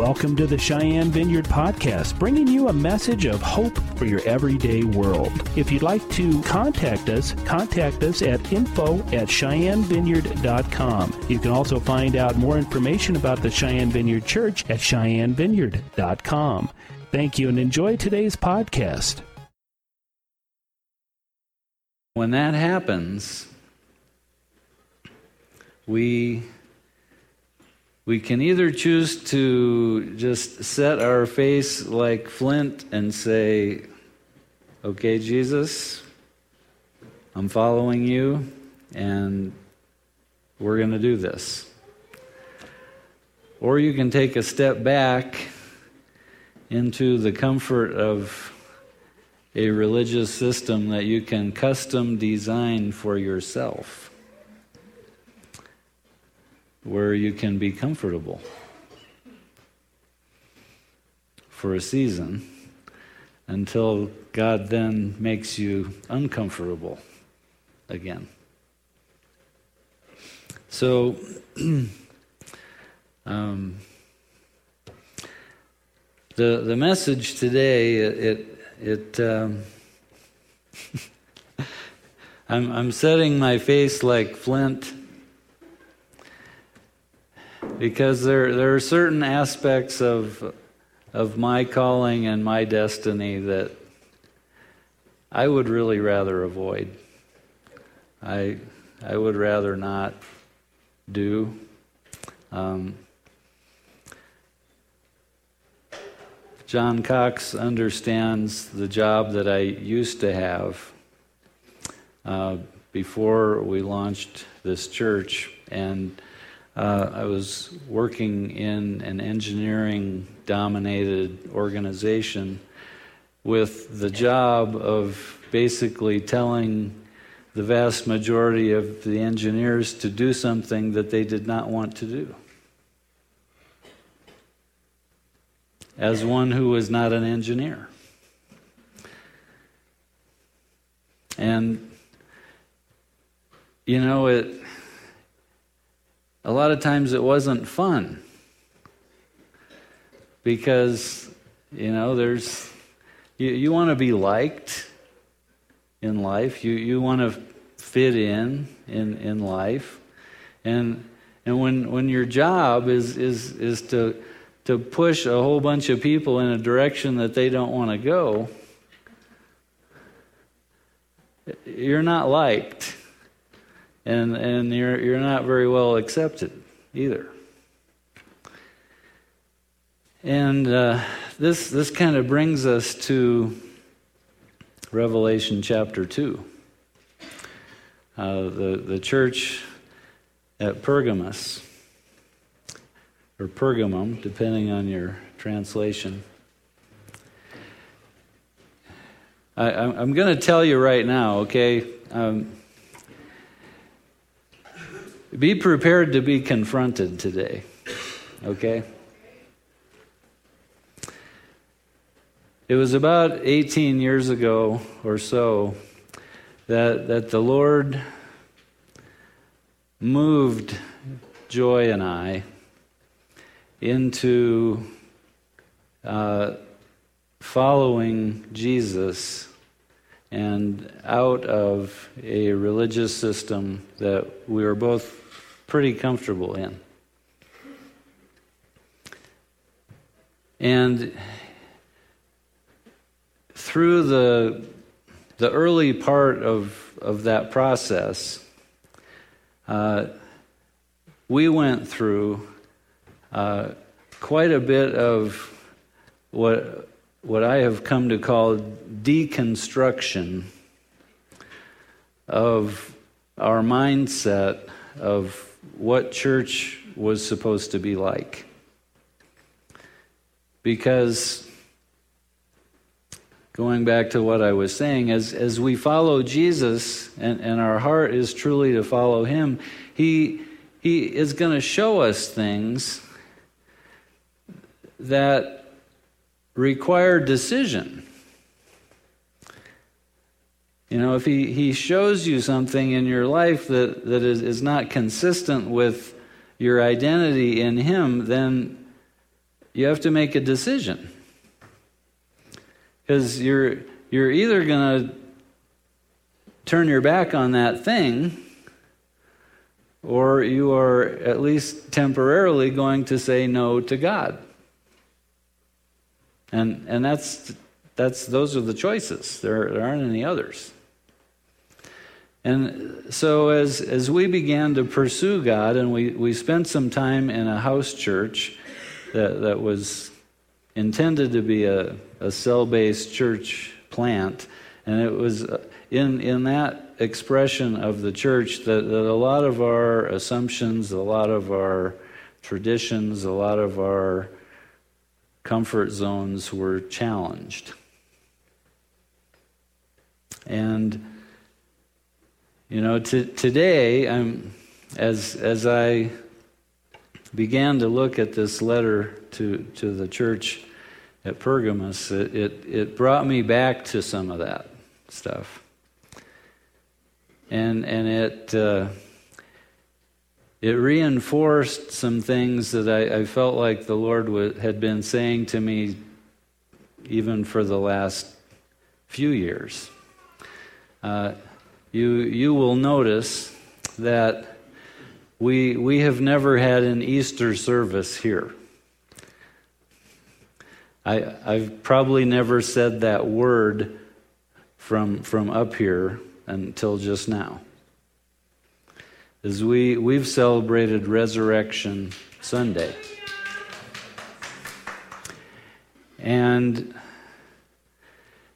Welcome to the Cheyenne Vineyard Podcast, bringing you a message of hope for your everyday world. If you'd like to contact us, contact us at info at cheyennevineyard.com. You can also find out more information about the Cheyenne Vineyard Church at cheyennevineyard.com. Thank you and enjoy today's podcast. When that happens, we we can either choose to just set our face like flint and say, Okay, Jesus, I'm following you, and we're going to do this. Or you can take a step back into the comfort of a religious system that you can custom design for yourself where you can be comfortable for a season until God then makes you uncomfortable again. So, um, the the message today it it, um, I'm I'm setting my face like flint because there, there are certain aspects of, of my calling and my destiny that I would really rather avoid. I, I would rather not do. Um, John Cox understands the job that I used to have uh, before we launched this church, and uh, I was working in an engineering dominated organization with the job of basically telling the vast majority of the engineers to do something that they did not want to do. As one who was not an engineer. And, you know, it a lot of times it wasn't fun. Because you know there's you, you want to be liked in life. You you want to fit in in in life. And and when when your job is is is to to push a whole bunch of people in a direction that they don't want to go you're not liked and and you're you're not very well accepted either. And uh, this this kind of brings us to Revelation chapter two. Uh, the the church at Pergamus or Pergamum, depending on your translation. I, am going to tell you right now, okay? Um, be prepared to be confronted today, okay? It was about 18 years ago or so that, that the Lord moved Joy and I into uh, following Jesus and out of a religious system that we were both pretty comfortable in. And through the, the early part of, of that process, uh, we went through uh, quite a bit of what, what I have come to call deconstruction of our mindset of what church was supposed to be like. Because, going back to what I was saying, as, as we follow Jesus and, and our heart is truly to follow Him, He, he is going to show us things that require decision. You know, if he, he shows you something in your life that, that is, is not consistent with your identity in him, then you have to make a decision. Because you're, you're either going to turn your back on that thing, or you are at least temporarily going to say no to God. And, and that's, that's, those are the choices. There, there aren't any others. And so, as, as we began to pursue God, and we, we spent some time in a house church that, that was intended to be a, a cell based church plant, and it was uh, in, in that expression of the church that, that a lot of our assumptions, a lot of our traditions, a lot of our comfort zones were challenged. And you know, today, I'm, as, as I began to look at this letter to, to the church at Pergamos, it, it, it brought me back to some of that stuff. And, and it, uh, it reinforced some things that I, I felt like the Lord w- had been saying to me even for the last few years. Uh, you, you will notice that we, we have never had an Easter service here. I, I've probably never said that word from, from up here until just now. As we, we've celebrated Resurrection Sunday. And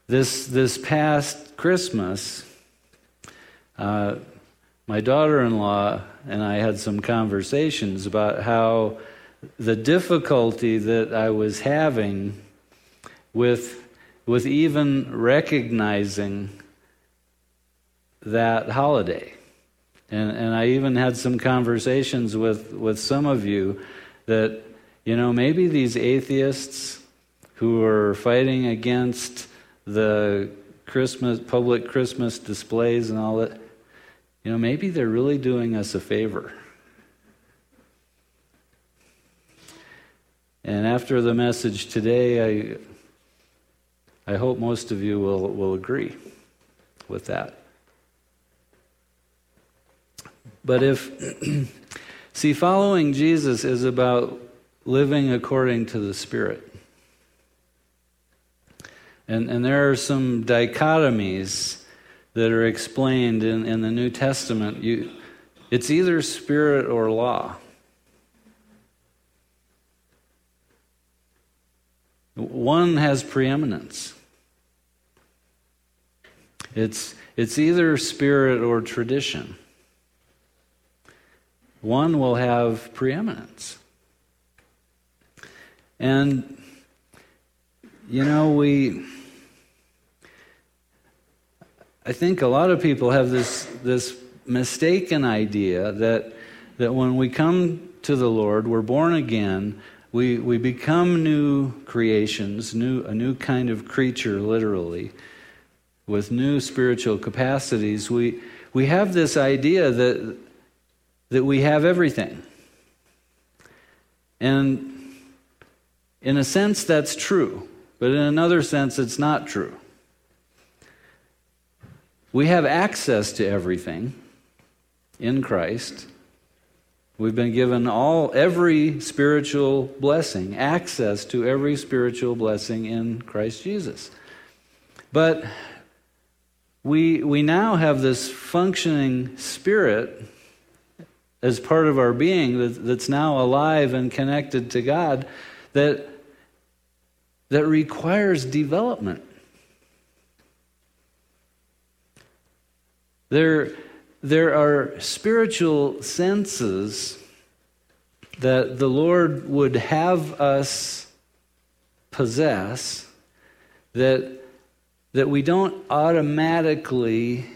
this, this past Christmas, uh, my daughter in law and I had some conversations about how the difficulty that I was having with, with even recognizing that holiday. And, and I even had some conversations with, with some of you that, you know, maybe these atheists who are fighting against the Christmas, public Christmas displays and all that, you know, maybe they're really doing us a favor. And after the message today, I, I hope most of you will, will agree with that. But if, see, following Jesus is about living according to the Spirit. And, and there are some dichotomies that are explained in, in the New Testament. You, it's either spirit or law. One has preeminence. It's, it's either spirit or tradition. One will have preeminence. And, you know, we I think a lot of people have this, this mistaken idea that, that when we come to the Lord, we're born again, we, we become new creations, new, a new kind of creature, literally, with new spiritual capacities. We, we have this idea that, that we have everything. And in a sense, that's true, but in another sense, it's not true. We have access to everything in Christ. We've been given all every spiritual blessing, access to every spiritual blessing in Christ Jesus. But we we now have this functioning spirit as part of our being that, that's now alive and connected to God that that requires development. There, there are spiritual senses that the Lord would have us possess that, that we don't automatically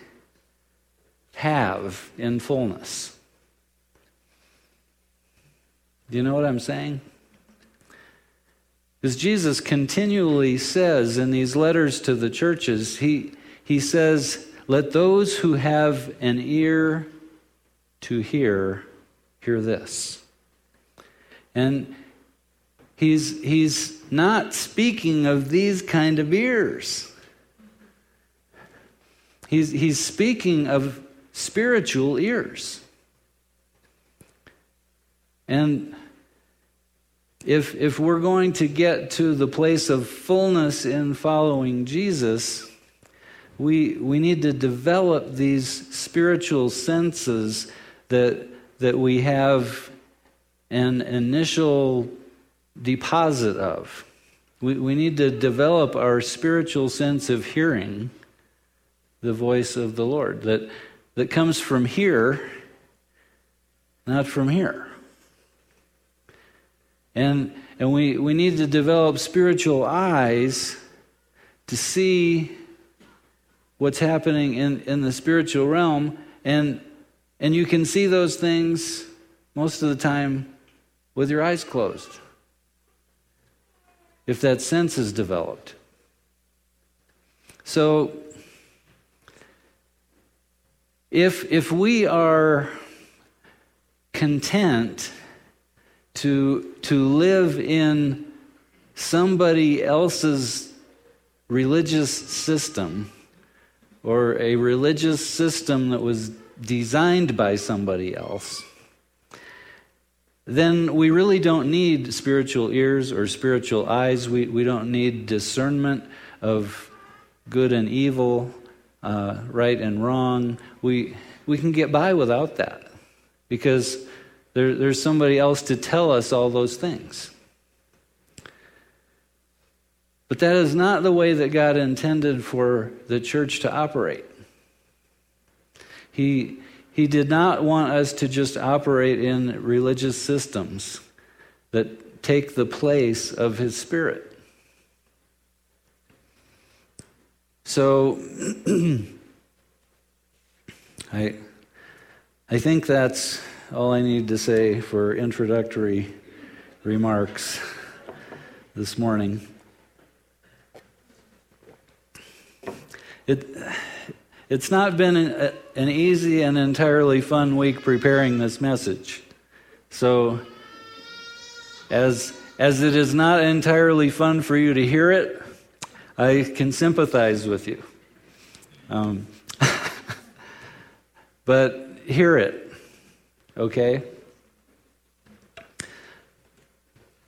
have in fullness. Do you know what I'm saying? Because Jesus continually says in these letters to the churches, he, he says, let those who have an ear to hear, hear this. And he's, he's not speaking of these kind of ears. He's, he's speaking of spiritual ears. And if, if we're going to get to the place of fullness in following Jesus, we, we need to develop these spiritual senses that, that we have an initial deposit of. We, we need to develop our spiritual sense of hearing the voice of the Lord that, that comes from here, not from here. And, and we, we need to develop spiritual eyes to see what's happening in, in the spiritual realm. And, and you can see those things most of the time with your eyes closed. If that sense is developed. So, if, if we are content to, to live in somebody else's religious system or a religious system that was designed by somebody else, then we really don't need spiritual ears or spiritual eyes. We, we don't need discernment of good and evil, uh, right and wrong. We, we can get by without that because there, there's somebody else to tell us all those things. But that is not the way that God intended for the church to operate. He, he did not want us to just operate in religious systems that take the place of His Spirit. So, I, I think that's all I need to say for introductory remarks this morning. It, it's not been an, an easy and entirely fun week preparing this message. So, as, as it is not entirely fun for you to hear it, I can sympathize with you. Um, but hear it okay?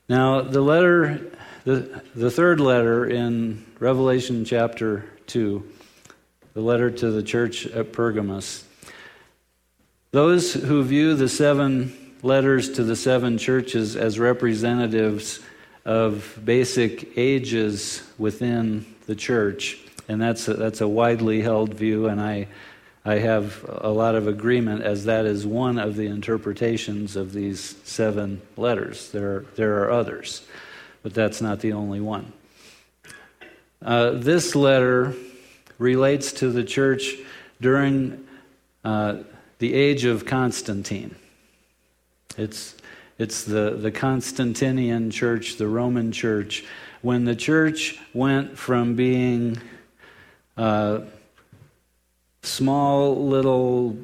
Now, the letter, the, the third letter in Revelation chapter 2, the letter to the church at Pergamos, those who view the seven letters to the seven churches as representatives of basic ages within the church, and that's a, that's a widely held view, and I I have a lot of agreement as that is one of the interpretations of these seven letters. There, there are others, but that's not the only one. Uh, this letter relates to the church during uh, the age of Constantine. It's, it's the, the Constantinian church, the Roman church, when the church went from being uh, small little,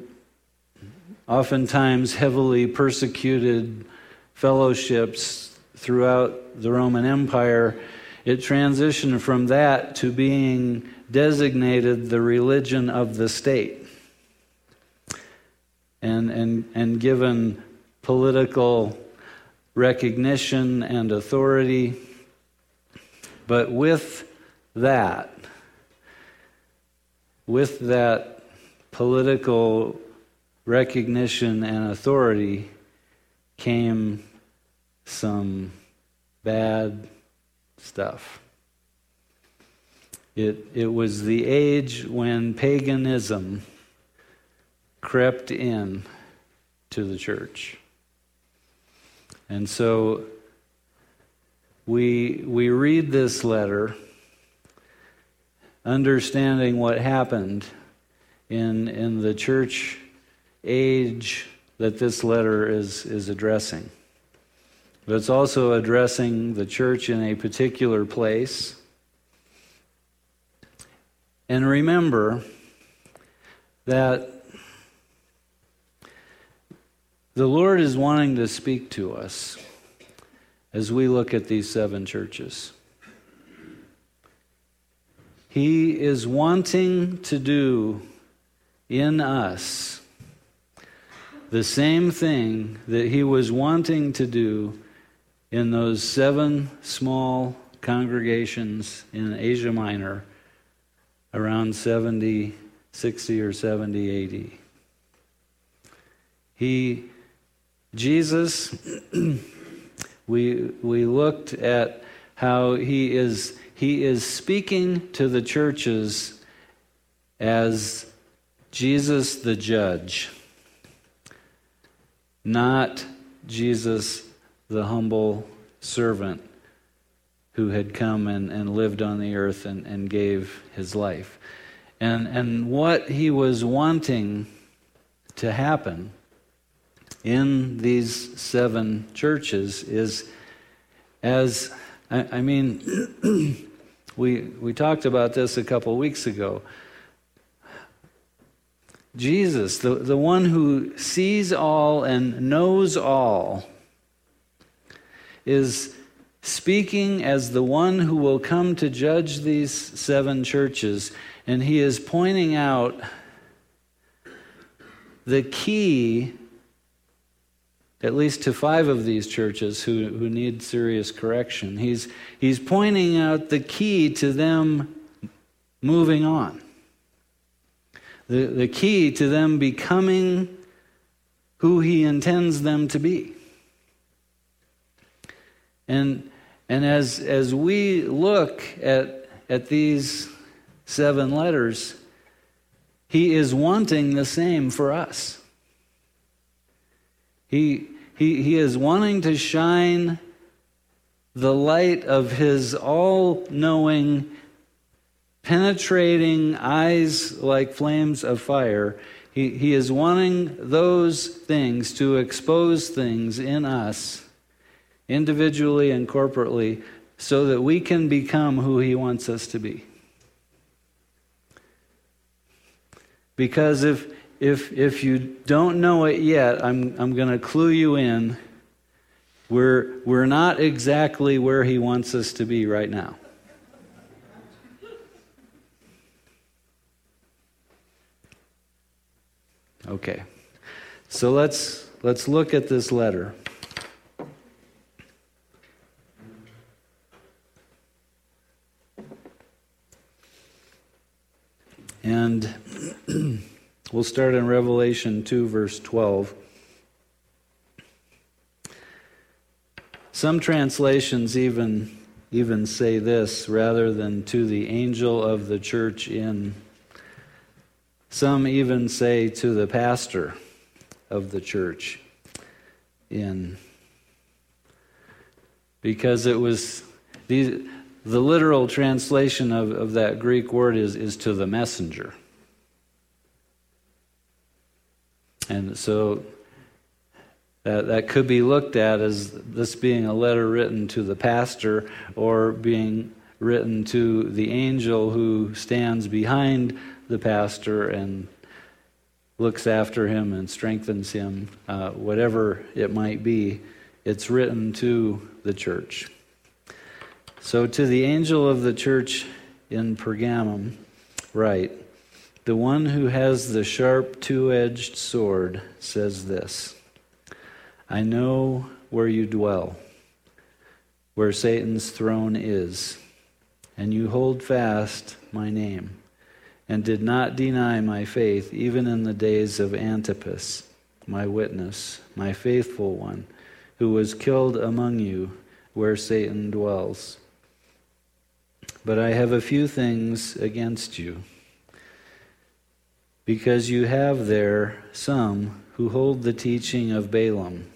oftentimes heavily persecuted fellowships throughout the Roman Empire, it transitioned from that to being designated the religion of the state and, and, and given political recognition and authority. But with that, with that political recognition and authority came some bad stuff. It, it was the age when paganism crept in to the church. And so we, we read this letter understanding what happened in, in the church age that this letter is, is addressing. But it's also addressing the church in a particular place. And remember that the Lord is wanting to speak to us as we look at these seven churches. He is wanting to do in us the same thing that he was wanting to do in those seven small congregations in Asia Minor around 70, 60 or 70 AD. He, Jesus, we, we looked at how he is, he is speaking to the churches as Jesus the judge, not Jesus the humble servant who had come and, and lived on the earth and, and gave his life. And, and what he was wanting to happen in these seven churches is as, I, I mean, we, we talked about this a couple weeks ago. Jesus, the, the one who sees all and knows all, is speaking as the one who will come to judge these seven churches, and he is pointing out the key, at least to five of these churches who, who need serious correction. He's, he's pointing out the key to them moving on, the, the key to them becoming who he intends them to be. And, and as, as we look at, at these seven letters, he is wanting the same for us. He, he, he is wanting to shine the light of his all knowing, penetrating eyes like flames of fire. He, he is wanting those things to expose things in us individually and corporately, so that we can become who He wants us to be. Because if, if, if you don't know it yet, I'm, I'm going to clue you in. We're, we're not exactly where He wants us to be right now. Okay. So let's let's look at this letter. And we'll start in Revelation 2, verse 12. Some translations even, even say this rather than to the angel of the church in. Some even say to the pastor of the church in. Because it was these the literal translation of, of that Greek word is, is to the messenger. And so that, that could be looked at as this being a letter written to the pastor or being written to the angel who stands behind the pastor and looks after him and strengthens him, uh, whatever it might be. It's written to the church. So, to the angel of the church in Pergamum, write The one who has the sharp two edged sword says this I know where you dwell, where Satan's throne is, and you hold fast my name, and did not deny my faith even in the days of Antipas, my witness, my faithful one, who was killed among you where Satan dwells. But I have a few things against you, because you have there some who hold the teaching of Balaam,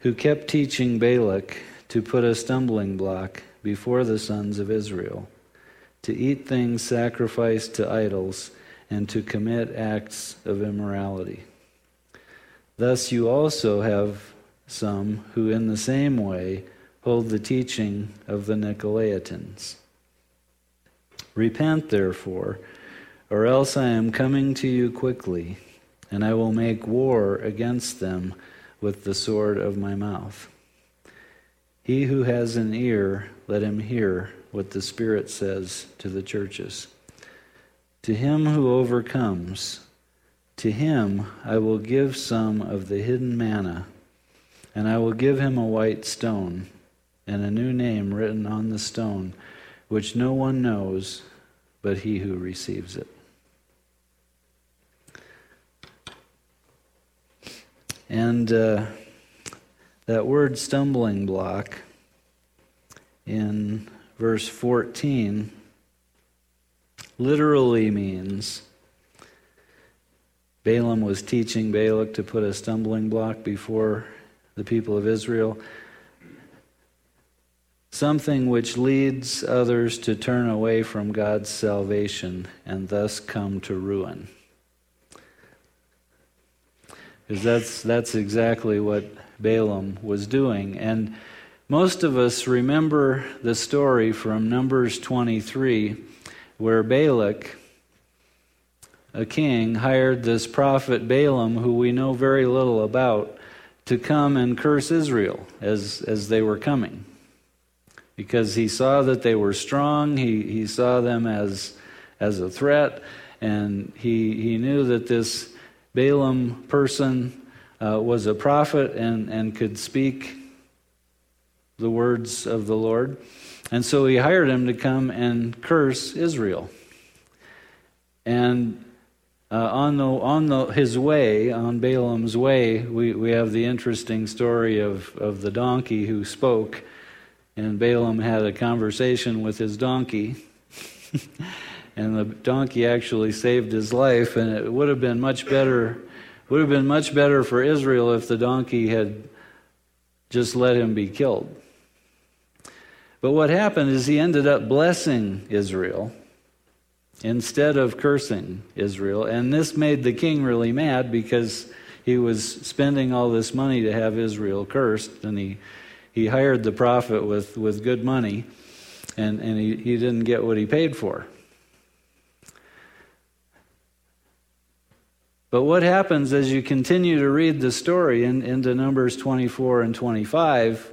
who kept teaching Balak to put a stumbling block before the sons of Israel, to eat things sacrificed to idols, and to commit acts of immorality. Thus you also have some who, in the same way, hold the teaching of the Nicolaitans. Repent, therefore, or else I am coming to you quickly, and I will make war against them with the sword of my mouth. He who has an ear, let him hear what the Spirit says to the churches. To him who overcomes, to him I will give some of the hidden manna, and I will give him a white stone, and a new name written on the stone, which no one knows but he who receives it. And uh, that word stumbling block in verse 14 literally means Balaam was teaching Balak to put a stumbling block before the people of Israel. Something which leads others to turn away from God's salvation and thus come to ruin. Because that's, that's exactly what Balaam was doing. And most of us remember the story from Numbers 23 where Balak, a king, hired this prophet Balaam, who we know very little about, to come and curse Israel as, as they were coming. Because he saw that they were strong, he, he saw them as, as a threat, and he, he knew that this Balaam person uh, was a prophet and, and could speak the words of the Lord. And so he hired him to come and curse Israel. And uh, on, the, on the, his way, on Balaam's way, we, we have the interesting story of, of the donkey who spoke. And Balaam had a conversation with his donkey. and the donkey actually saved his life. And it would have been much better, would have been much better for Israel if the donkey had just let him be killed. But what happened is he ended up blessing Israel instead of cursing Israel. And this made the king really mad because he was spending all this money to have Israel cursed. And he, he hired the prophet with, with good money, and, and he, he didn't get what he paid for. But what happens as you continue to read the story in, into Numbers 24 and 25?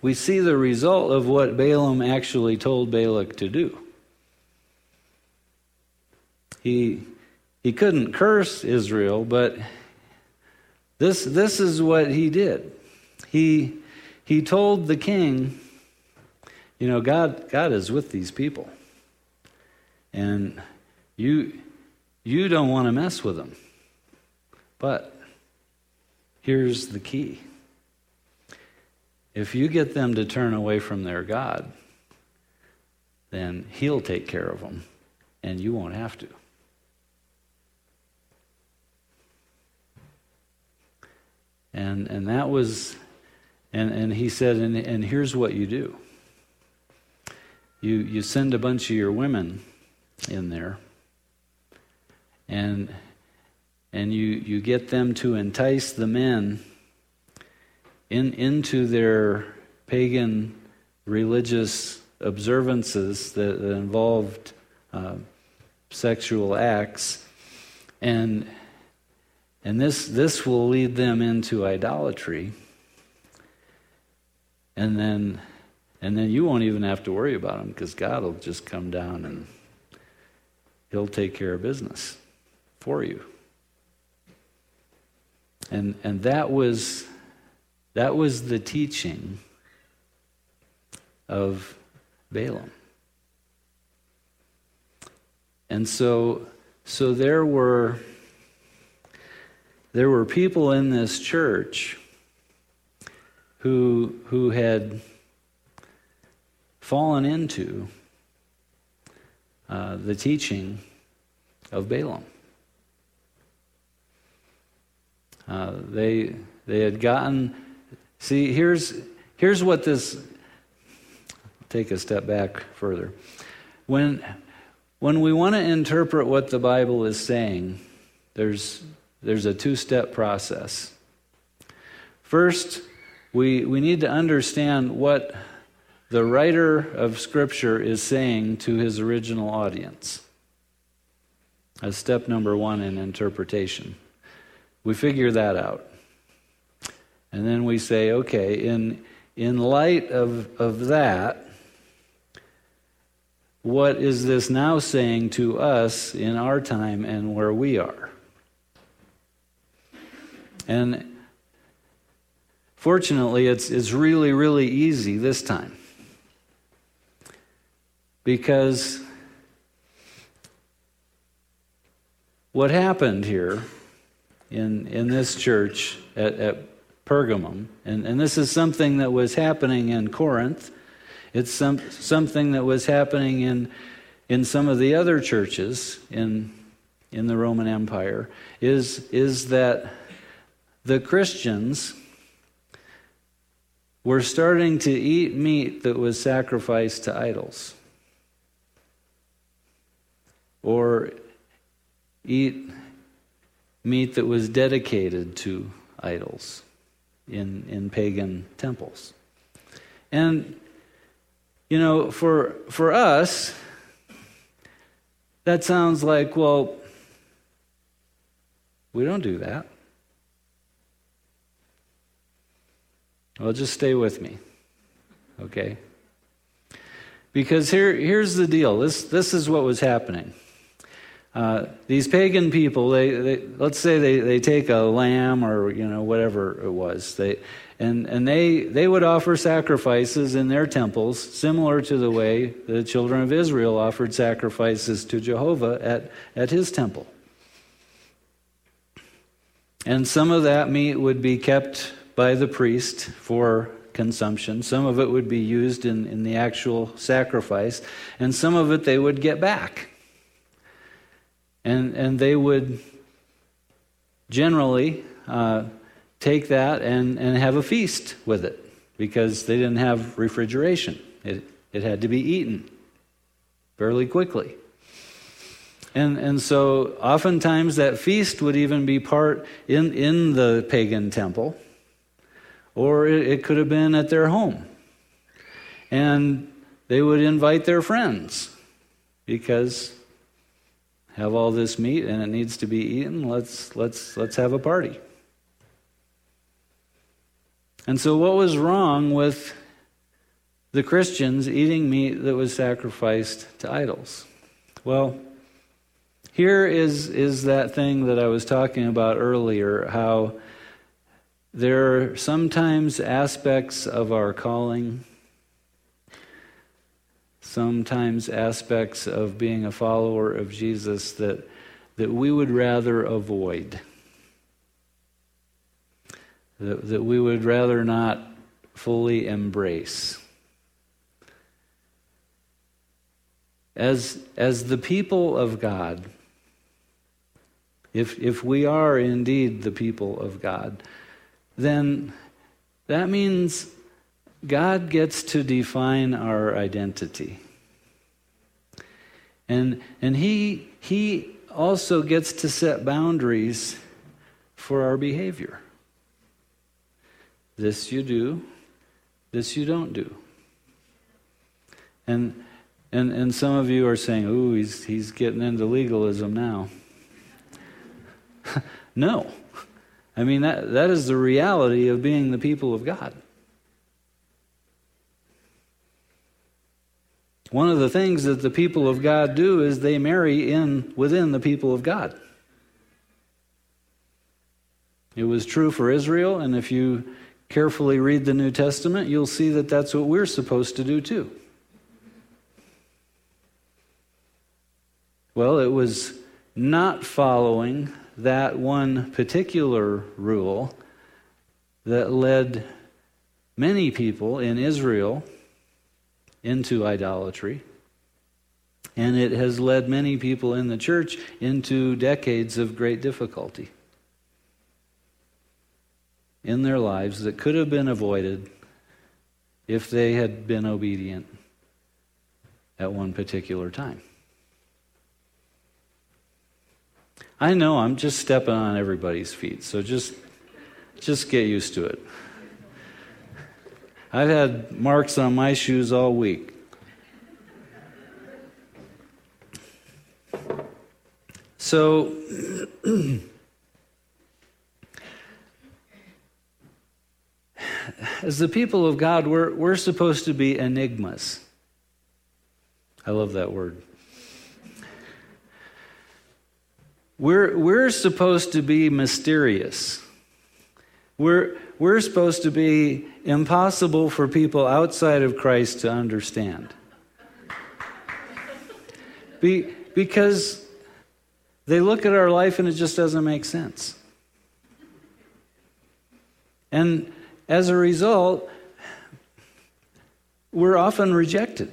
we see the result of what Balaam actually told Balak to do. He, he couldn't curse Israel, but this, this is what he did. He, he told the king, you know, God, God is with these people. And you, you don't want to mess with them. But here's the key if you get them to turn away from their God, then He'll take care of them, and you won't have to. And, and that was, and, and he said, and, and here's what you do. You, you send a bunch of your women in there, and, and you, you get them to entice the men in, into their pagan religious observances that, involved uh, sexual acts, and and this this will lead them into idolatry, and then and then you won't even have to worry about them because God will just come down and He'll take care of business for you. And and that was that was the teaching of Balaam. And so, so there were there were people in this church who who had fallen into uh, the teaching of Balaam. Uh, they they had gotten See, here's, here's what this, take a step back further. When, when we want to interpret what the Bible is saying, there's, there's a two step process. First, we, we need to understand what the writer of Scripture is saying to his original audience. As step number one in interpretation. We figure that out. And then we say, okay, in, in light of, of that, what is this now saying to us in our time and where we are? And fortunately, it's, it's really, really easy this time. Because what happened here in, in this church at, at Pergamum, and, and this is something that was happening in Corinth, it's some, something that was happening in, in some of the other churches in, in the Roman Empire, is, is that the Christians were starting to eat meat that was sacrificed to idols. Or eat meat that was dedicated to idols in, in pagan temples. And, you know, for, for us, that sounds like, well, we don't do that. Well, just stay with me, okay? Because here, here's the deal this, this is what was happening. Uh, these pagan people, they, they, let's say they, they take a lamb or you know whatever it was, they, and, and they, they would offer sacrifices in their temples, similar to the way the children of Israel offered sacrifices to Jehovah at, at his temple. And some of that meat would be kept by the priest for consumption. Some of it would be used in, in the actual sacrifice, and some of it they would get back. And, and they would generally uh, take that and, and have a feast with it because they didn't have refrigeration. It, it had to be eaten fairly quickly. And, and so oftentimes that feast would even be part in, in the pagan temple or it, could have been at their home. And they would invite their friends because have all this meat and it needs to be eaten. Let's let's let's have a party. And so what was wrong with the Christians eating meat that was sacrificed to idols? Well, here is is that thing that I was talking about earlier how there are sometimes aspects of our calling, sometimes aspects of being a follower of Jesus that, that we would rather avoid, that, that we would rather not fully embrace. As, as the people of God, if, if we are indeed the people of God, then that means God gets to define our identity. And, and he, he also gets to set boundaries for our behavior. This you do, this you don't do. And, and, and some of you are saying, ooh, he's, he's getting into legalism now. no. I mean, that, that is the reality of being the people of God. One of the things that the people of God do is they marry in within the people of God. It was true for Israel, and if you carefully read the New Testament, you'll see that that's what we're supposed to do too. Well, it was not following that one particular rule that led many people in Israel into idolatry. And it has led many people in the church into decades of great difficulty in their lives that could have been avoided if they had been obedient at one particular time. I know I'm just stepping on everybody's feet, so just just get used to it. I've had marks on my shoes all week. So as the people of God, we're, we're supposed to be enigmas. I love that word. We're, we're supposed to be mysterious. We're, we're supposed to be impossible for people outside of Christ to understand. Be, because they look at our life and it just doesn't make sense. And as a result, we're often rejected.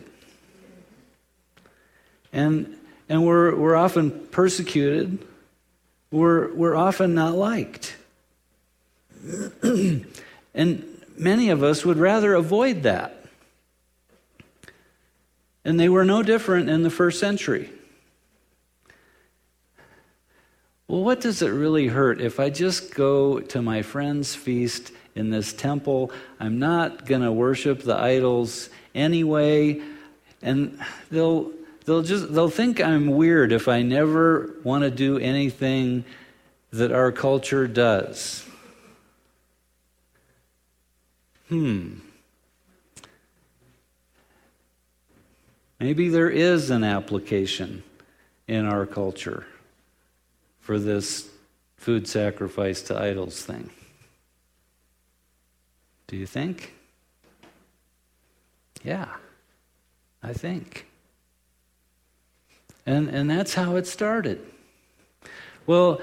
And, and we're, we're often persecuted. We're, we're often not liked. and many of us would rather avoid that. And they were no different in the first century. Well, what does it really hurt if I just go to my friend's feast in this temple? I'm not going to worship the idols anyway, and they'll they'll just they'll think I'm weird if I never want to do anything that our culture does. Hmm. Maybe there is an application in our culture for this food sacrifice to idols thing. Do you think? Yeah, I think. And, and that's how it started. Well,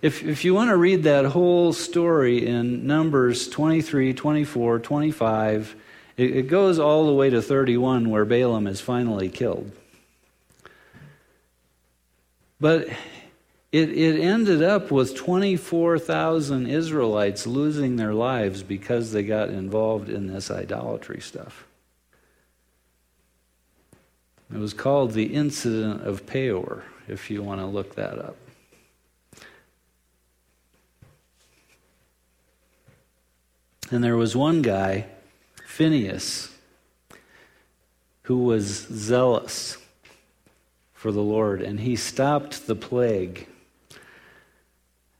if, if you want to read that whole story in Numbers 23, 24, 25, it, it goes all the way to 31 where Balaam is finally killed. But it, it ended up with 24,000 Israelites losing their lives because they got involved in this idolatry stuff. It was called the Incident of Peor, if you want to look that up. And there was one guy, Phineas, who was zealous for the Lord, and he stopped the plague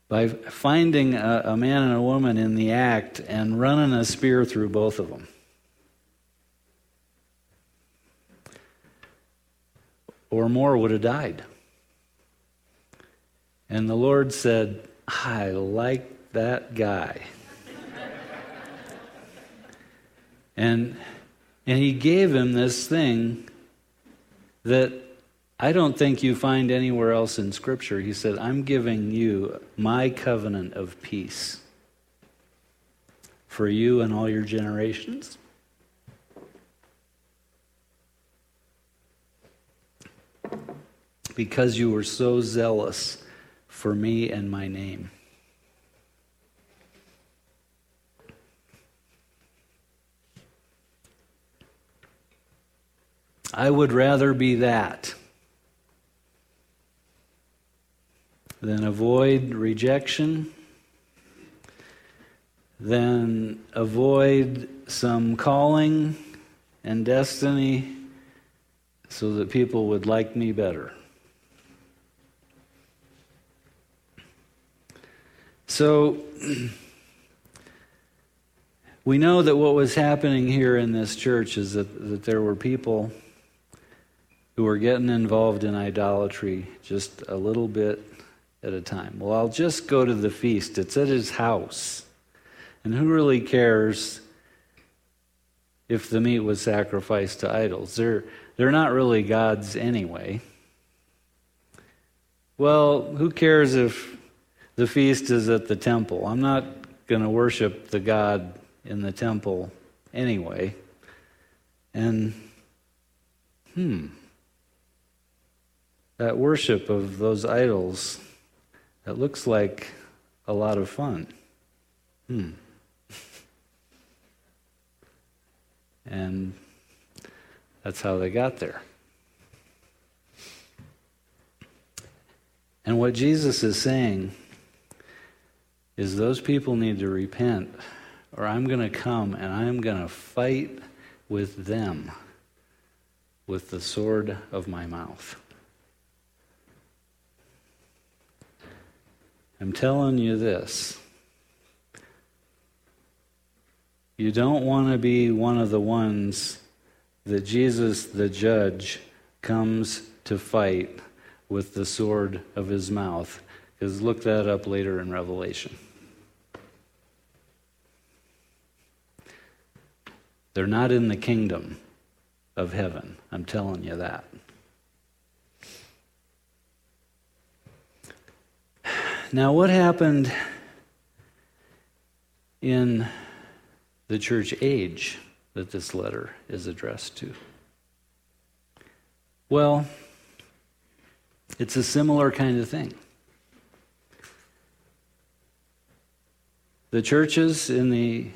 by finding a, a, man and a woman in the act and running a spear through both of them. Or more would have died. And the Lord said, I like that guy. And, and he gave him this thing that I don't think you find anywhere else in Scripture. He said, I'm giving you my covenant of peace for you and all your generations. Because you were so zealous for me and my name. I would rather be that than avoid rejection, than avoid some calling and destiny so that people would like me better. So, we know that what was happening here in this church is that, that there were people who were getting involved in idolatry just a little bit at a time. Well, I'll just go to the feast. It's at his house. And who really cares if the meat was sacrificed to idols? They're, they're not really God's anyway. Well, who cares if the feast is at the temple? I'm not going to worship the God in the temple anyway. And, hmm that worship of those idols that looks like a lot of fun. Hmm. and that's how they got there. And what Jesus is saying is those people need to repent, or I'm going to come and I'm going to fight with them with the sword of my mouth. I'm telling you this. You don't want to be one of the ones that Jesus, the judge, comes to fight with the sword of his mouth. Because look that up later in Revelation. They're not in the kingdom of heaven. I'm telling you that. Now, what happened in the church age that this letter is addressed to? Well, it's a similar kind of thing. The churches in the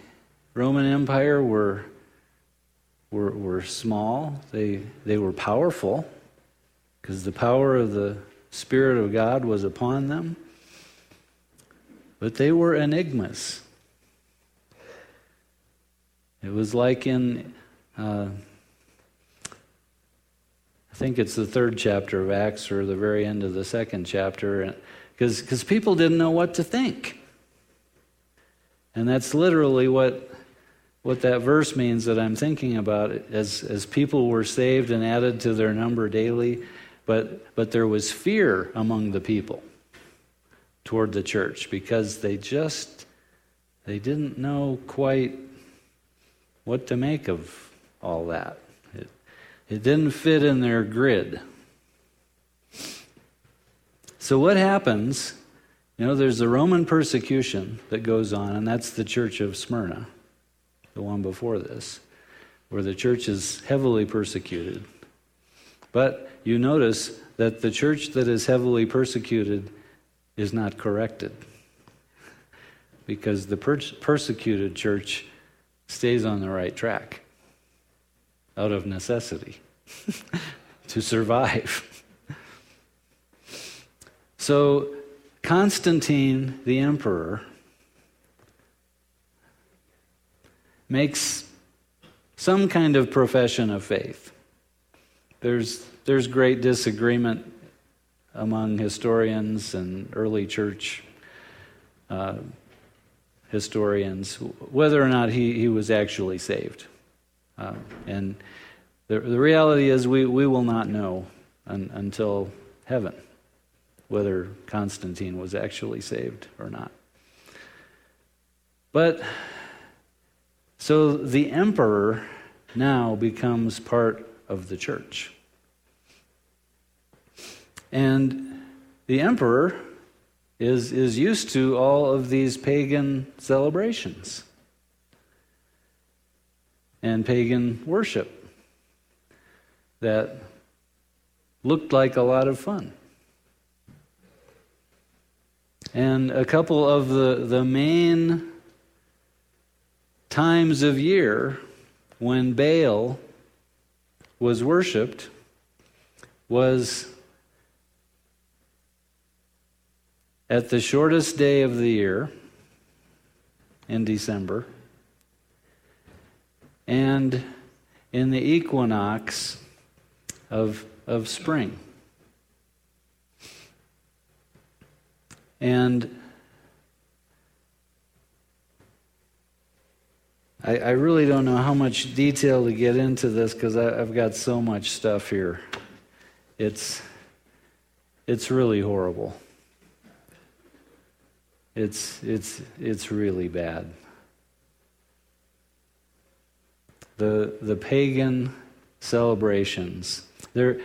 Roman Empire were were, were small, they, they were powerful because the power of the Spirit of God was upon them, but they were enigmas. It was like in, uh, I think it's the third chapter of Acts or the very end of the second chapter, because people didn't know what to think. And that's literally what what that verse means that I'm thinking about as, as people were saved and added to their number daily, but, but there was fear among the people toward the church because they just they didn't know quite what to make of all that. It, it didn't fit in their grid. So what happens? You know, there's the Roman persecution that goes on, and that's the church of Smyrna the one before this, where the church is heavily persecuted. But you notice that the church that is heavily persecuted is not corrected because the per- persecuted church stays on the right track out of necessity to survive. so, Constantine the emperor makes some kind of profession of faith. There's, there's great disagreement among historians and early church uh, historians whether or not he, he was actually saved. Uh, and the, the reality is, we, we will not know un, until heaven whether Constantine was actually saved or not. But so the emperor now becomes part of the church. And the emperor is, is used to all of these pagan celebrations and pagan worship that looked like a lot of fun. And a couple of the, the main times of year when Baal was worshiped was at the shortest day of the year in December and in the equinox of, of spring. And I, I really don't know how much detail to get into this because I've got so much stuff here. It's, it's really horrible. It's, it's, it's really bad. The, the pagan celebrations. There,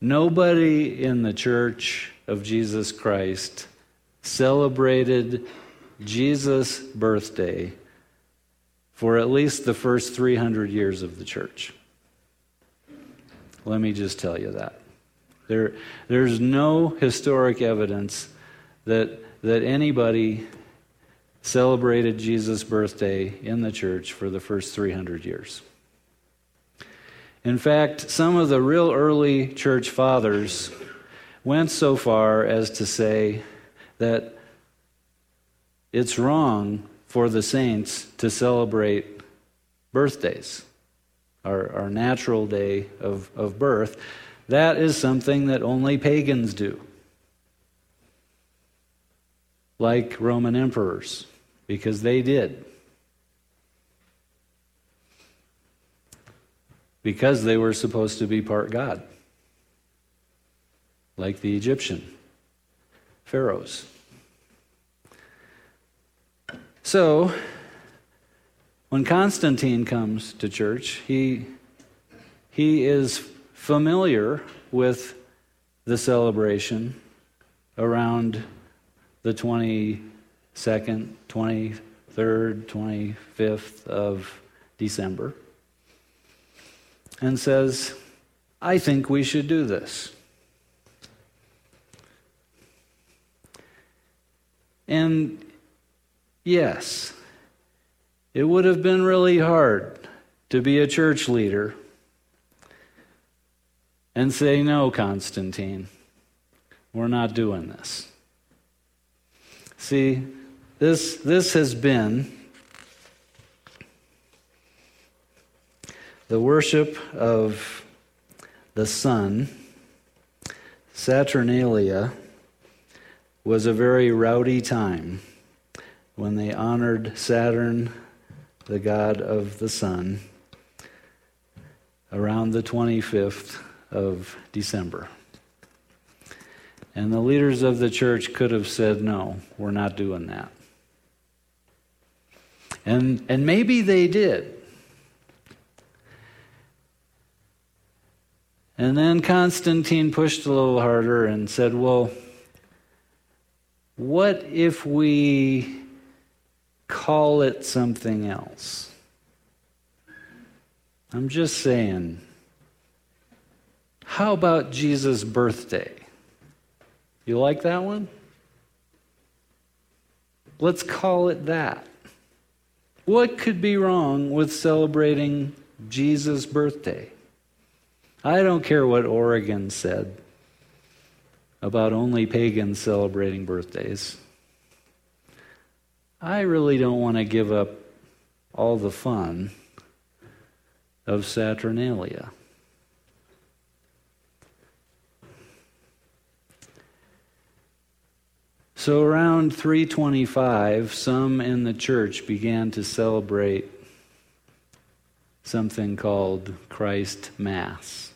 nobody in the church of Jesus Christ celebrated Jesus' birthday for at least the first 300 years of the church. Let me just tell you that. There, there's no historic evidence that, that anybody celebrated Jesus' birthday in the church for the first 300 years. In fact, some of the real early church fathers went so far as to say that it's wrong for the saints to celebrate birthdays, our, our natural day of, of birth. That is something that only pagans do, like Roman emperors, because they did. Because they were supposed to be part God like the Egyptian pharaohs. So, when Constantine comes to church, he, he is familiar with the celebration around the 22nd, 23rd, 25th of December and says, I think we should do this. And yes, it would have been really hard to be a church leader and say, No, Constantine, we're not doing this. See, this, this has been the worship of the sun, Saturnalia, was a very rowdy time when they honored Saturn, the god of the sun, around the 25th of December. And the leaders of the church could have said, no, we're not doing that. And, and maybe they did. And then Constantine pushed a little harder and said, well, what if we call it something else? I'm just saying, how about Jesus' birthday? You like that one? Let's call it that. What could be wrong with celebrating Jesus' birthday? I don't care what Origen said about only pagans celebrating birthdays. I really don't want to give up all the fun of Saturnalia. So around 325, some in the church began to celebrate something called Christ Mass.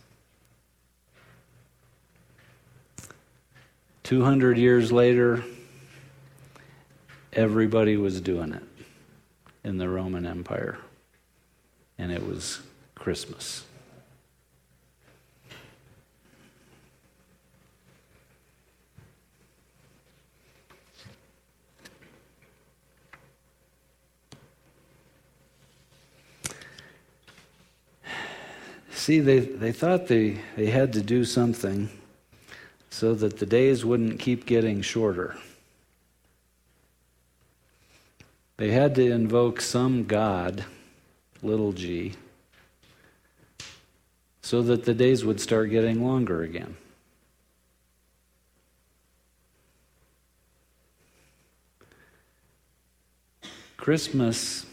200 years later, everybody was doing it in the Roman Empire, and it was Christmas. See, they, they thought they, they had to do something so that the days wouldn't keep getting shorter. They had to invoke some God, little g, so that the days would start getting longer again. Christmas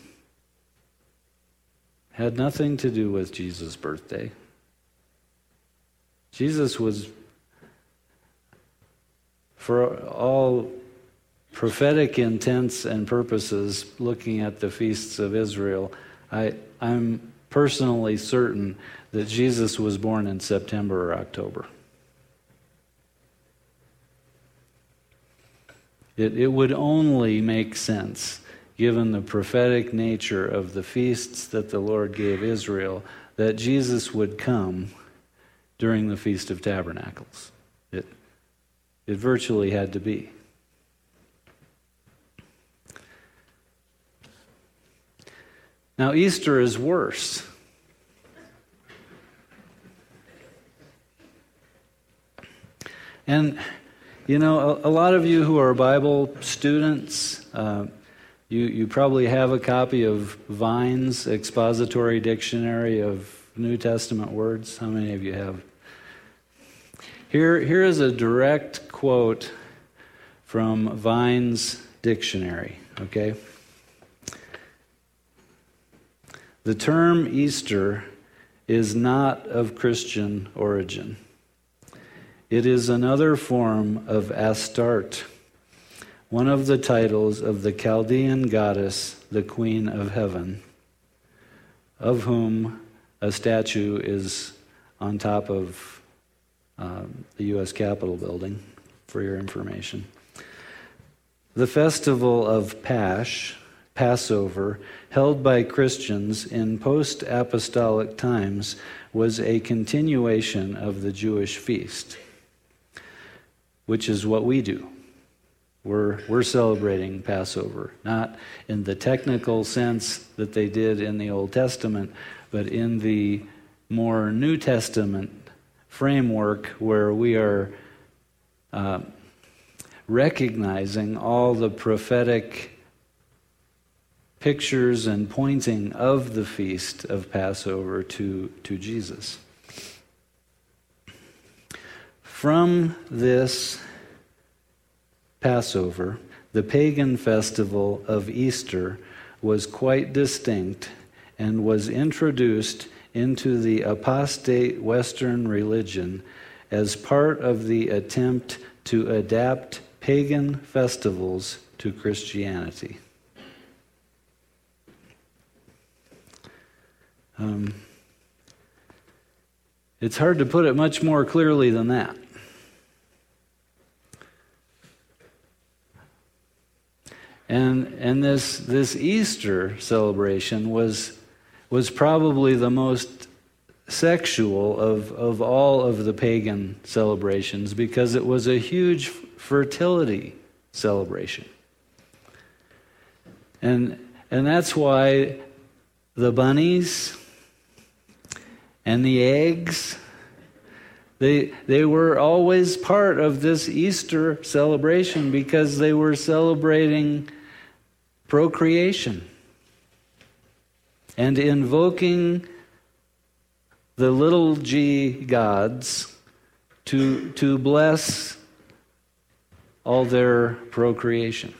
had nothing to do with Jesus' birthday. Jesus was, for all prophetic intents and purposes, looking at the feasts of Israel, I, I'm personally certain that Jesus was born in September or October. It, it would only make sense given the prophetic nature of the feasts that the Lord gave Israel, that Jesus would come during the Feast of Tabernacles. It, virtually had to be. Now, Easter is worse. And, you know, a, a, lot of you who are Bible students, uh, you, you probably have a copy of Vine's Expository Dictionary of New Testament words. How many of you have? Here, here is a direct quote from Vine's dictionary, okay? The term Easter is not of Christian origin. It is another form of Astarte one of the titles of the Chaldean goddess, the Queen of Heaven, of whom a statue is on top of um, the U.S. Capitol building, for your information. The festival of Pasch, Passover, held by Christians in post apostolic times, was a continuation of the Jewish feast, which is what we do. We're, we're celebrating Passover, not in the technical sense that they did in the Old Testament, but in the more New Testament framework where we are uh, recognizing all the prophetic pictures and pointing of the feast of Passover to, to Jesus. From this Passover, the pagan festival of Easter was quite distinct and was introduced into the apostate Western religion as part of the attempt to adapt pagan festivals to Christianity. Um, it's hard to put it much more clearly than that. And, and this, this Easter celebration was, was probably the most sexual of, of all of the pagan celebrations because it was a huge fertility celebration. And, and that's why the bunnies and the eggs, they, they were always part of this Easter celebration because they were celebrating procreation and invoking the little g gods to, to bless all their procreation.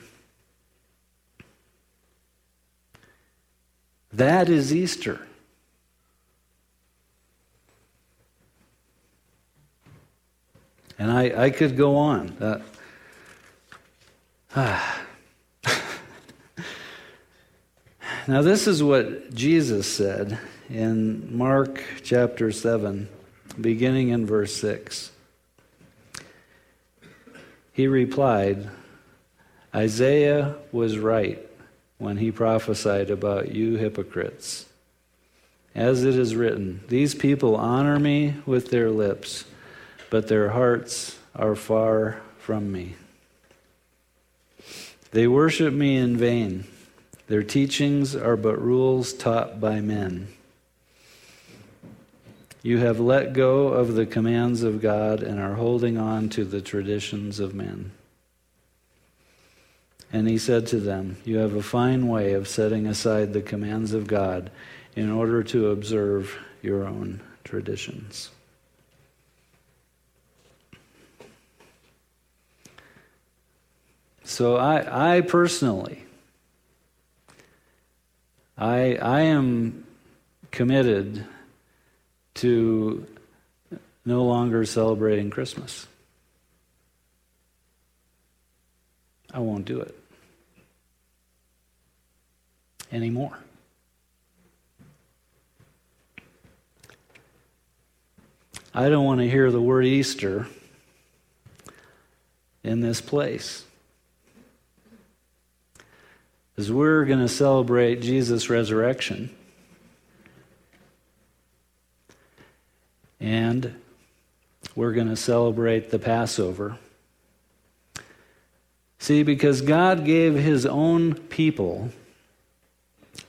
That is Easter. And I, I could go on. Uh, ah. Now, this is what Jesus said in Mark chapter 7, beginning in verse 6. He replied, Isaiah was right when he prophesied about you hypocrites. As it is written, These people honor me with their lips, but their hearts are far from me. They worship me in vain. Their teachings are but rules taught by men. You have let go of the commands of God and are holding on to the traditions of men. And he said to them, You have a fine way of setting aside the commands of God in order to observe your own traditions. So I, I personally I, I am committed to no longer celebrating Christmas. I won't do it anymore. I don't want to hear the word Easter in this place is we're going to celebrate Jesus' resurrection. And we're going to celebrate the Passover. See, because God gave his own people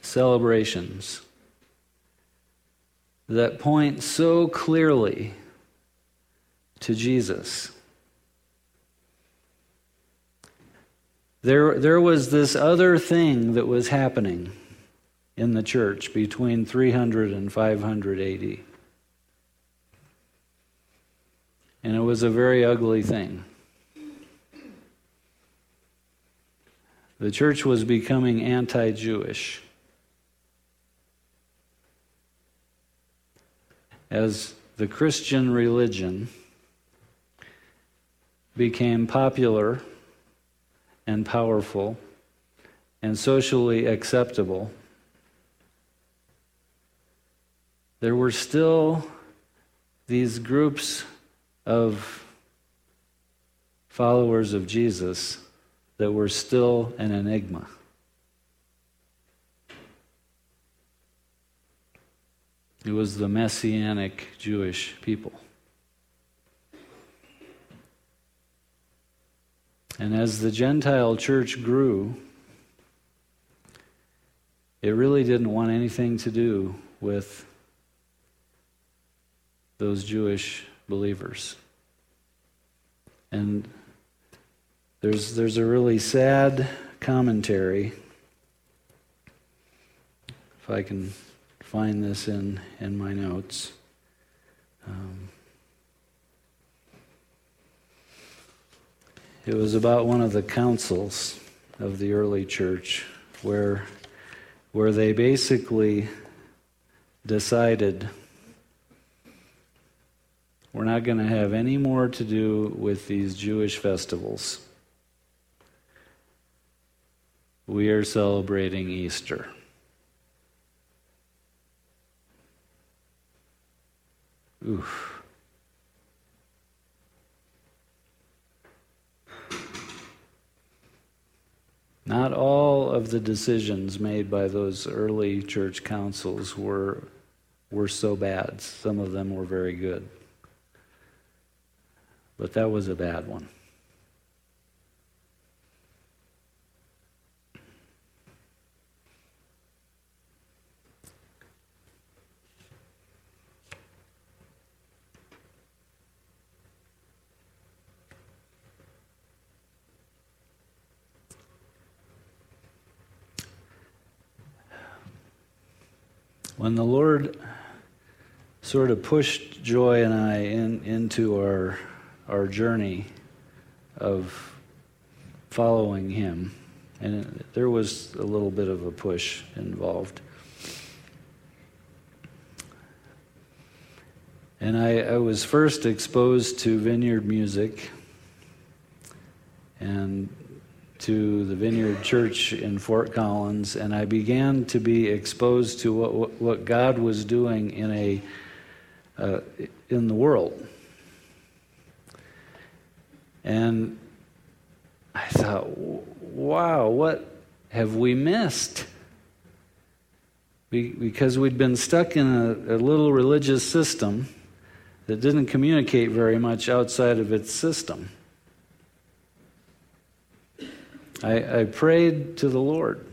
celebrations that point so clearly to Jesus. There, there was this other thing that was happening in the church between 300 and 500 AD. And it was a very ugly thing. The church was becoming anti Jewish. As the Christian religion became popular and powerful and socially acceptable. there were still these groups of followers of Jesus that were still an enigma. It was the Messianic Jewish people. And as the Gentile church grew, it really didn't want anything to do with those Jewish believers. And there's, there's a really sad commentary, if I can find this in, in my notes. Um, it was about one of the councils of the early church where, where they basically decided we're not going to have any more to do with these Jewish festivals. We are celebrating Easter. Oof. Not all of the decisions made by those early church councils were, were so bad. Some of them were very good. But that was a bad one. When the Lord sort of pushed Joy and I in, into our, our journey of following Him, and there was a little bit of a push involved. And I, I was first exposed to vineyard music and to the Vineyard Church in Fort Collins, and I began to be exposed to what, what God was doing in, a, uh, in the world. And I thought, wow, what have we missed? because we'd been stuck in a, a little religious system that didn't communicate very much outside of its system. I, I prayed to the Lord.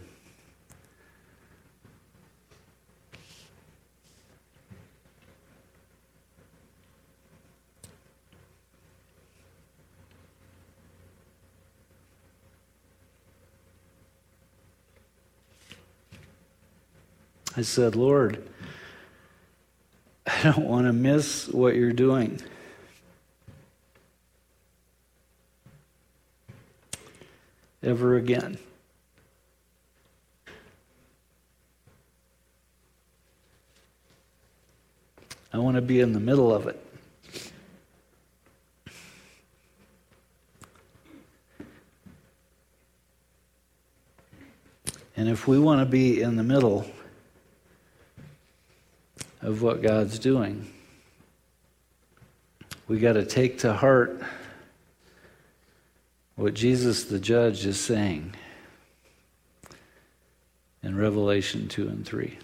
I said, Lord, I don't want to miss what you're doing. Ever again. I want to be in the middle of it. And if we want to be in the middle of what God's doing, we got to take to heart what Jesus the judge is saying in Revelation 2 and 3.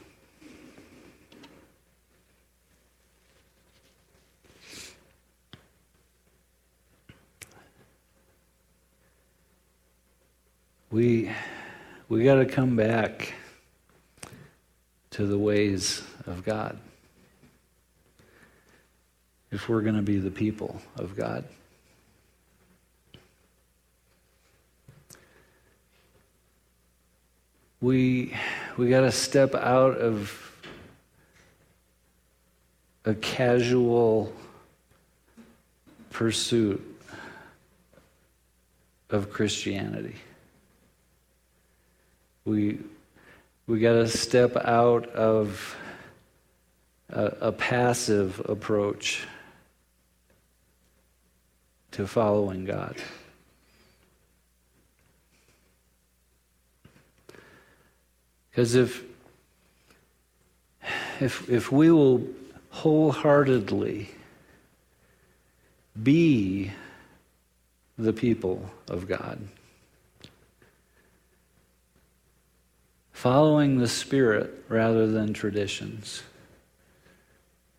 We, we got to come back to the ways of God if we're going to be the people of God. We we got to step out of a casual pursuit of Christianity. We we got to step out of a, a passive approach to following God. Because if if, if we will wholeheartedly be the people of God, following the Spirit rather than traditions,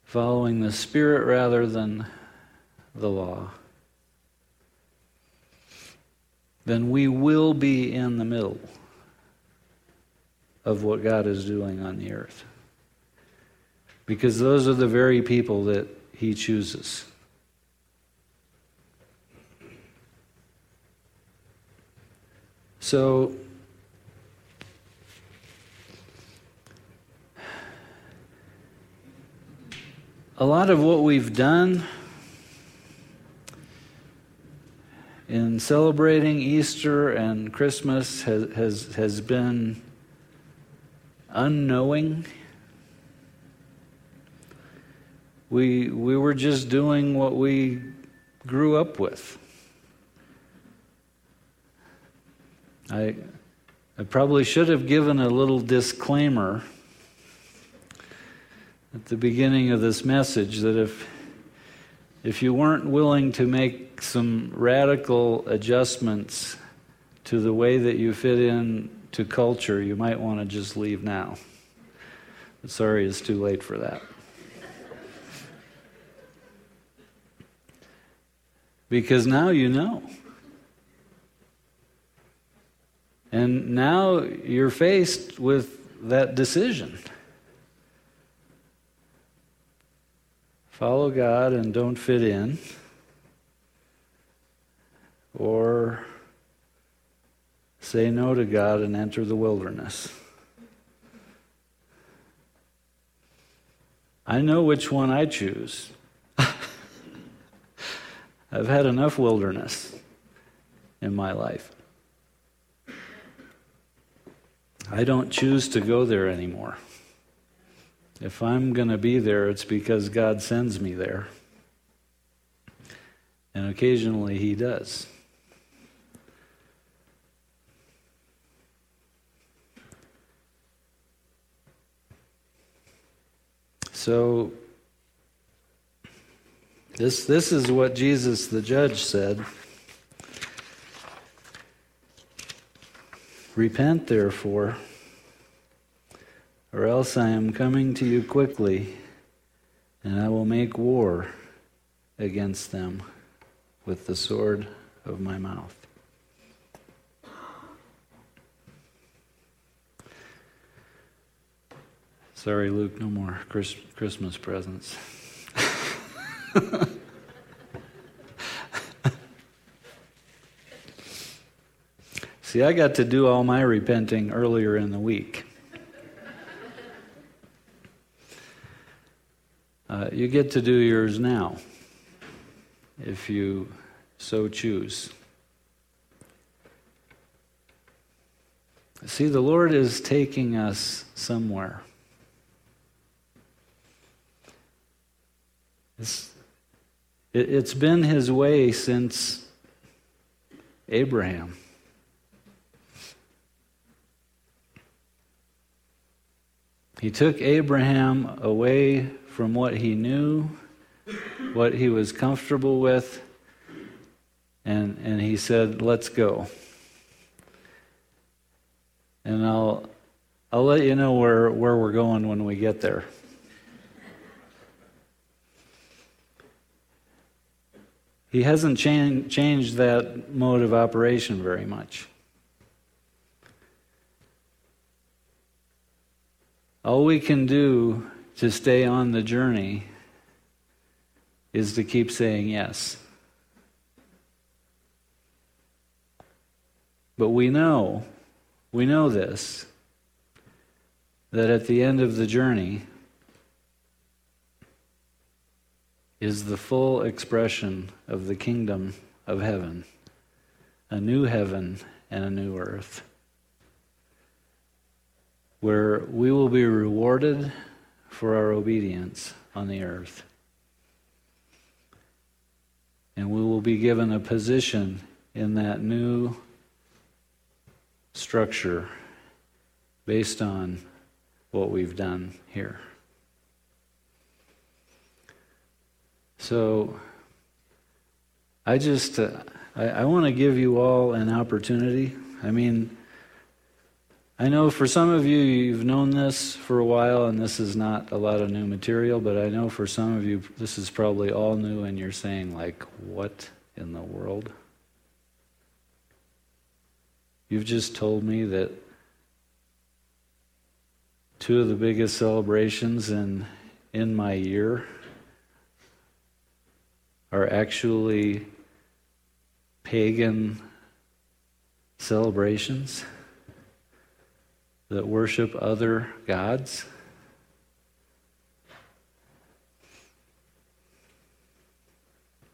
following the Spirit rather than the law, then we will be in the middle of what God is doing on the earth. Because those are the very people that He chooses. So, a lot of what we've done in celebrating Easter and Christmas has, has, has been unknowing. We, we were just doing what we grew up with. I, I probably should have given a little disclaimer at the beginning of this message that if, if you weren't willing to make some radical adjustments to the way that you fit in to culture, you might want to just leave now. But sorry, it's too late for that. Because now you know. And now you're faced with that decision. Follow God and don't fit in, or Say no to God and enter the wilderness. I know which one I choose. I've had enough wilderness in my life. I don't choose to go there anymore. If I'm going to be there, it's because God sends me there. And occasionally He does. So, this, this is what Jesus the judge said. Repent, therefore, or else I am coming to you quickly, and I will make war against them with the sword of my mouth. Sorry, Luke, no more Chris- Christmas presents. See, I got to do all my repenting earlier in the week. Uh, you get to do yours now, if you so choose. See, the Lord is taking us somewhere. It's, it, it's been his way since Abraham. He took Abraham away from what he knew, what he was comfortable with, and, and he said, Let's go. And I'll, I'll let you know where, where we're going when we get there. He hasn't chan- changed that mode of operation very much. All we can do to stay on the journey is to keep saying yes. But we know, we know this, that at the end of the journey, is the full expression of the kingdom of heaven, a new heaven and a new earth, where we will be rewarded for our obedience on the earth. And we will be given a position in that new structure based on what we've done here. So I just, uh, I, I want to give you all an opportunity. I mean, I know for some of you, you've known this for a while, and this is not a lot of new material, but I know for some of you, this is probably all new, and you're saying, like, what in the world? You've just told me that two of the biggest celebrations in, in my year are actually pagan celebrations that worship other gods.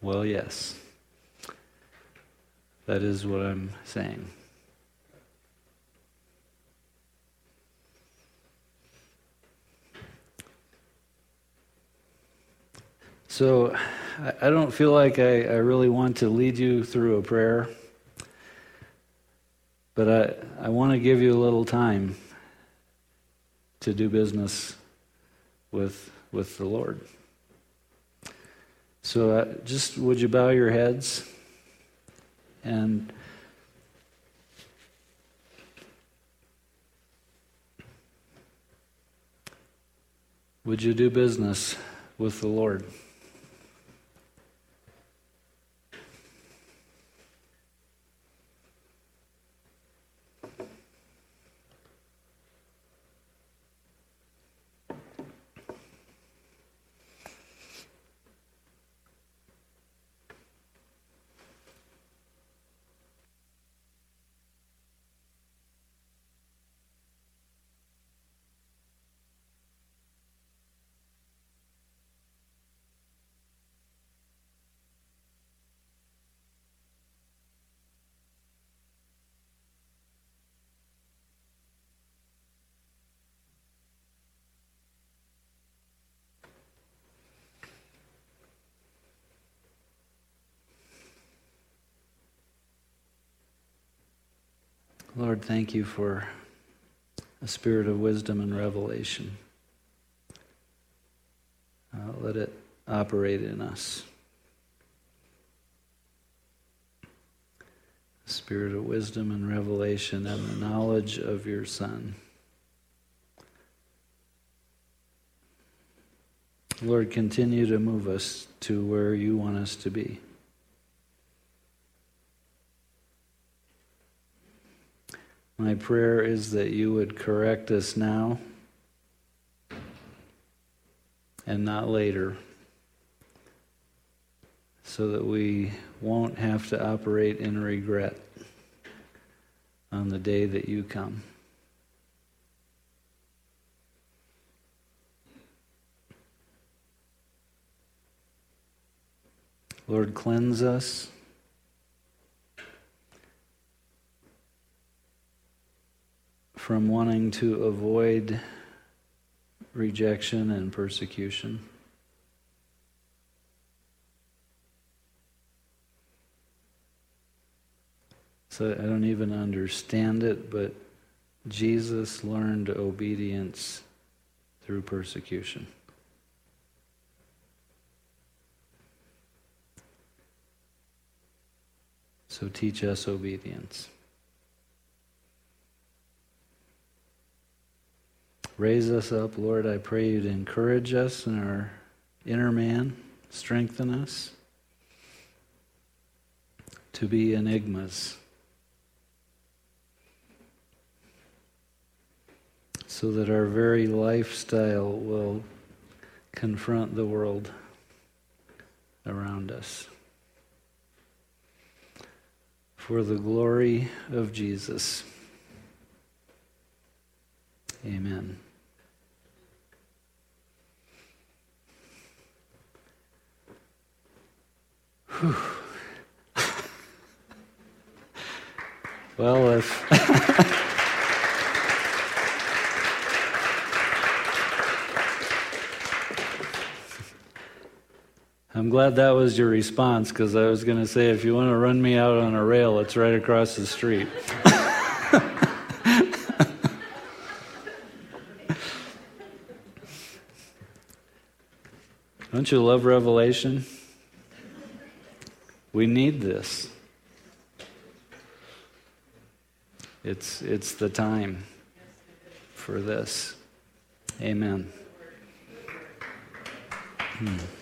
Well, yes. That is what I'm saying. So I don't feel like I, I, really want to lead you through a prayer, but I, I want to give you a little time to do business with, with the Lord. So uh, just would you bow your heads and would you do business with the Lord? Lord, thank you for a spirit of wisdom and revelation. Uh, let it operate in us. Spirit of wisdom and revelation and the knowledge of your Son. Lord, continue to move us to where you want us to be. My prayer is that you would correct us now and not later, so that we won't have to operate in regret on the day that you come. Lord, cleanse us. From wanting to avoid rejection and persecution. So I don't even understand it, but Jesus learned obedience through persecution. So teach us obedience. Raise us up, Lord. I pray you to encourage us in our inner man, strengthen us to be enigmas. So that our very lifestyle will confront the world around us. For the glory of Jesus. Amen. Well, if. I'm glad that was your response because I was going to say, if you want to run me out on a rail, it's right across the street. Don't you love Revelation? We need this. It's, it's the time for this. Amen. Hmm.